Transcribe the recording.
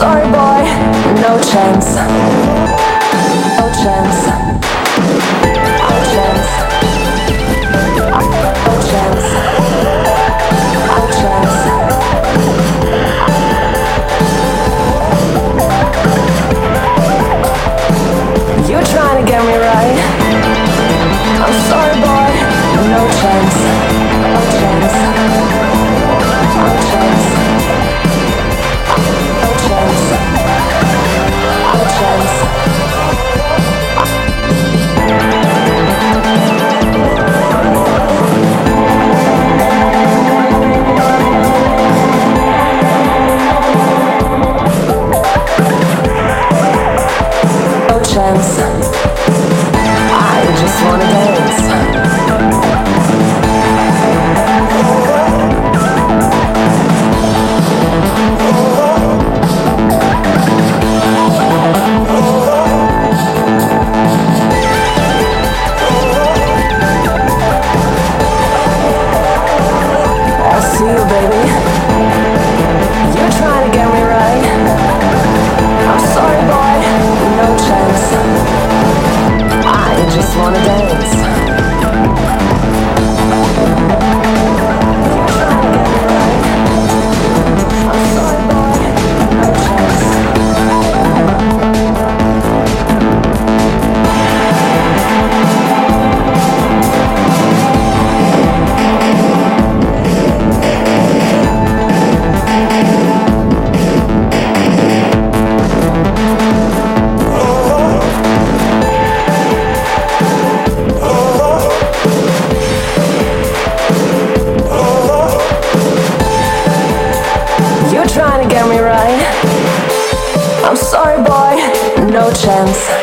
sorry, boy, no chance. I No chance.